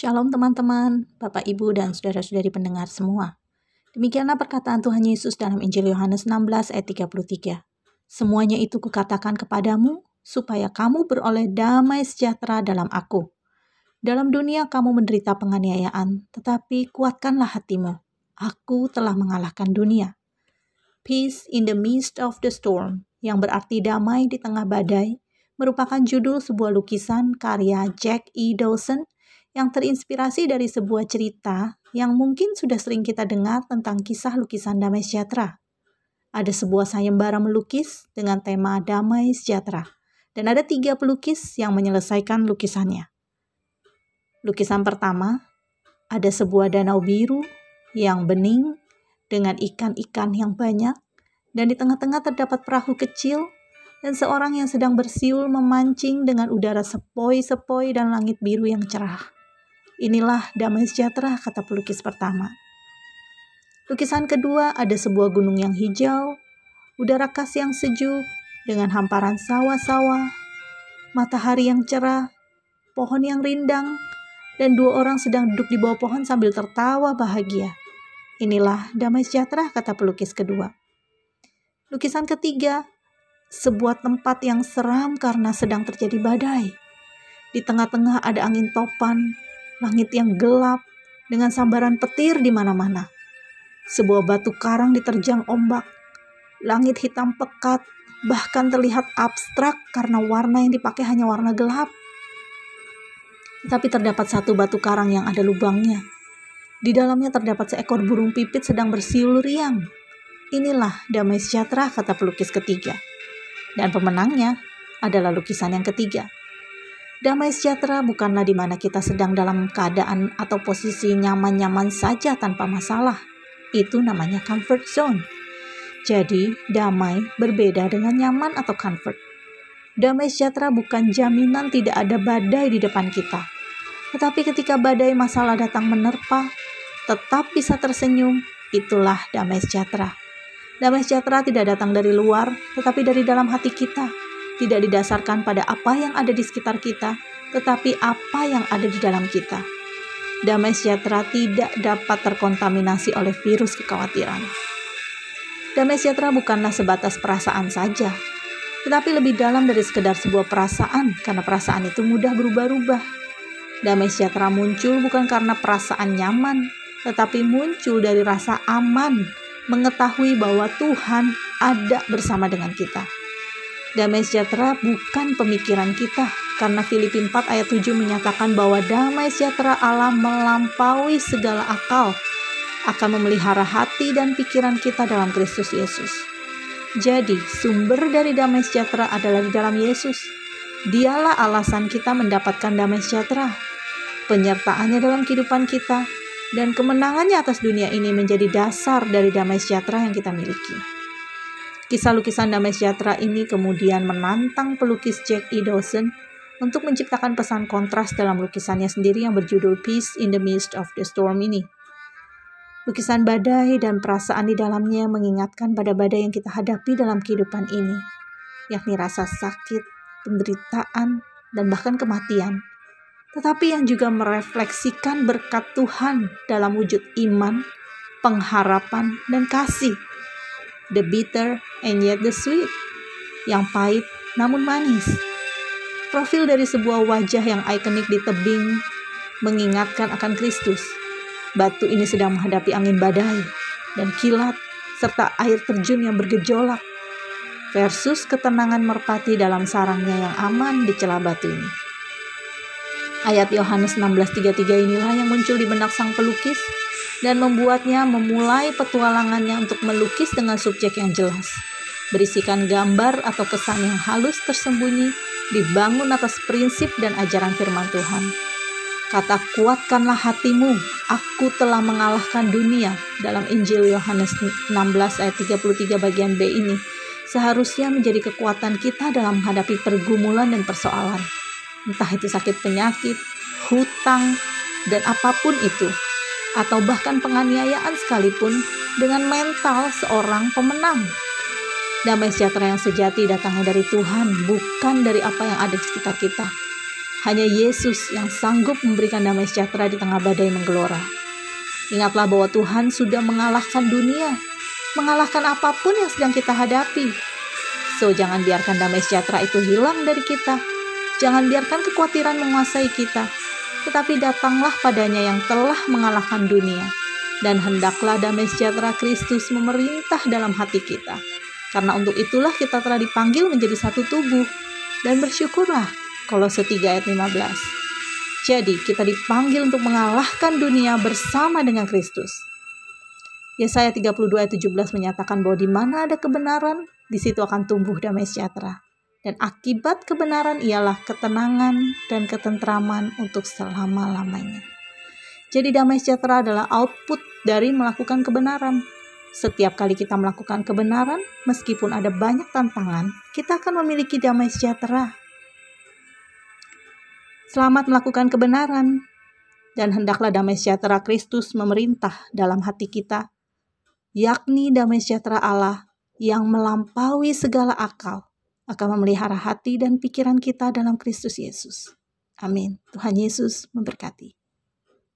Shalom teman-teman, Bapak Ibu dan saudara-saudari pendengar semua. Demikianlah perkataan Tuhan Yesus dalam Injil Yohanes 16 ayat 33. Semuanya itu kukatakan kepadamu supaya kamu beroleh damai sejahtera dalam aku. Dalam dunia kamu menderita penganiayaan, tetapi kuatkanlah hatimu. Aku telah mengalahkan dunia. Peace in the midst of the storm, yang berarti damai di tengah badai, merupakan judul sebuah lukisan karya Jack E. Dawson yang terinspirasi dari sebuah cerita yang mungkin sudah sering kita dengar tentang kisah lukisan damai sejahtera. Ada sebuah sayembara melukis dengan tema damai sejahtera, dan ada tiga pelukis yang menyelesaikan lukisannya. Lukisan pertama, ada sebuah danau biru yang bening dengan ikan-ikan yang banyak, dan di tengah-tengah terdapat perahu kecil dan seorang yang sedang bersiul memancing dengan udara sepoi-sepoi dan langit biru yang cerah. Inilah damai sejahtera, kata pelukis pertama. Lukisan kedua ada sebuah gunung yang hijau, udara khas yang sejuk, dengan hamparan sawah-sawah, matahari yang cerah, pohon yang rindang, dan dua orang sedang duduk di bawah pohon sambil tertawa bahagia. Inilah damai sejahtera, kata pelukis kedua. Lukisan ketiga, sebuah tempat yang seram karena sedang terjadi badai. Di tengah-tengah ada angin topan, langit yang gelap dengan sambaran petir di mana-mana. Sebuah batu karang diterjang ombak, langit hitam pekat, bahkan terlihat abstrak karena warna yang dipakai hanya warna gelap. Tapi terdapat satu batu karang yang ada lubangnya. Di dalamnya terdapat seekor burung pipit sedang bersiul riang. Inilah damai sejahtera, kata pelukis ketiga. Dan pemenangnya adalah lukisan yang ketiga. Damai sejahtera bukanlah di mana kita sedang dalam keadaan atau posisi nyaman-nyaman saja tanpa masalah. Itu namanya comfort zone. Jadi, damai berbeda dengan nyaman atau comfort. Damai sejahtera bukan jaminan tidak ada badai di depan kita. Tetapi ketika badai masalah datang menerpa, tetap bisa tersenyum, itulah damai sejahtera. Damai sejahtera tidak datang dari luar, tetapi dari dalam hati kita tidak didasarkan pada apa yang ada di sekitar kita, tetapi apa yang ada di dalam kita. Damai sejahtera tidak dapat terkontaminasi oleh virus kekhawatiran. Damai sejahtera bukanlah sebatas perasaan saja, tetapi lebih dalam dari sekedar sebuah perasaan, karena perasaan itu mudah berubah-ubah. Damai sejahtera muncul bukan karena perasaan nyaman, tetapi muncul dari rasa aman, mengetahui bahwa Tuhan ada bersama dengan kita. Damai sejahtera bukan pemikiran kita, karena Filipi 4 ayat 7 menyatakan bahwa damai sejahtera Allah melampaui segala akal, akan memelihara hati dan pikiran kita dalam Kristus Yesus. Jadi, sumber dari damai sejahtera adalah di dalam Yesus. Dialah alasan kita mendapatkan damai sejahtera. Penyertaannya dalam kehidupan kita dan kemenangannya atas dunia ini menjadi dasar dari damai sejahtera yang kita miliki. Kisah lukisan damai sejahtera ini kemudian menantang pelukis Jack E. Dawson untuk menciptakan pesan kontras dalam lukisannya sendiri yang berjudul Peace in the Midst of the Storm ini. Lukisan badai dan perasaan di dalamnya mengingatkan pada badai yang kita hadapi dalam kehidupan ini, yakni rasa sakit, penderitaan, dan bahkan kematian. Tetapi yang juga merefleksikan berkat Tuhan dalam wujud iman, pengharapan, dan kasih the bitter and yet the sweet, yang pahit namun manis. Profil dari sebuah wajah yang ikonik di tebing mengingatkan akan Kristus. Batu ini sedang menghadapi angin badai dan kilat serta air terjun yang bergejolak versus ketenangan merpati dalam sarangnya yang aman di celah batu ini. Ayat Yohanes 16:33 inilah yang muncul di benak sang pelukis dan membuatnya memulai petualangannya untuk melukis dengan subjek yang jelas. Berisikan gambar atau pesan yang halus tersembunyi dibangun atas prinsip dan ajaran firman Tuhan. Kata kuatkanlah hatimu, aku telah mengalahkan dunia dalam Injil Yohanes 16 ayat 33 bagian B ini seharusnya menjadi kekuatan kita dalam menghadapi pergumulan dan persoalan. Entah itu sakit penyakit, hutang, dan apa pun itu, atau bahkan penganiayaan sekalipun dengan mental seorang pemenang. Damai sejahtera yang sejati datangnya dari Tuhan, bukan dari apa yang ada di sekitar kita. Hanya Yesus yang sanggup memberikan damai sejahtera di tengah badai menggelora. Ingatlah bahwa Tuhan sudah mengalahkan dunia, mengalahkan apa pun yang sedang kita hadapi. So, jangan biarkan damai sejahtera itu hilang dari kita. Jangan biarkan kekhawatiran menguasai kita, tetapi datanglah padanya yang telah mengalahkan dunia dan hendaklah damai sejahtera Kristus memerintah dalam hati kita. Karena untuk itulah kita telah dipanggil menjadi satu tubuh. Dan bersyukurlah kalau 3 ayat 15. Jadi kita dipanggil untuk mengalahkan dunia bersama dengan Kristus. Yesaya 32 ayat 17 menyatakan bahwa di mana ada kebenaran, di situ akan tumbuh damai sejahtera. Dan akibat kebenaran ialah ketenangan dan ketentraman untuk selama-lamanya. Jadi damai sejahtera adalah output dari melakukan kebenaran. Setiap kali kita melakukan kebenaran, meskipun ada banyak tantangan, kita akan memiliki damai sejahtera. Selamat melakukan kebenaran, dan hendaklah damai sejahtera Kristus memerintah dalam hati kita, yakni damai sejahtera Allah yang melampaui segala akal, akan memelihara hati dan pikiran kita dalam Kristus Yesus. Amin. Tuhan Yesus memberkati.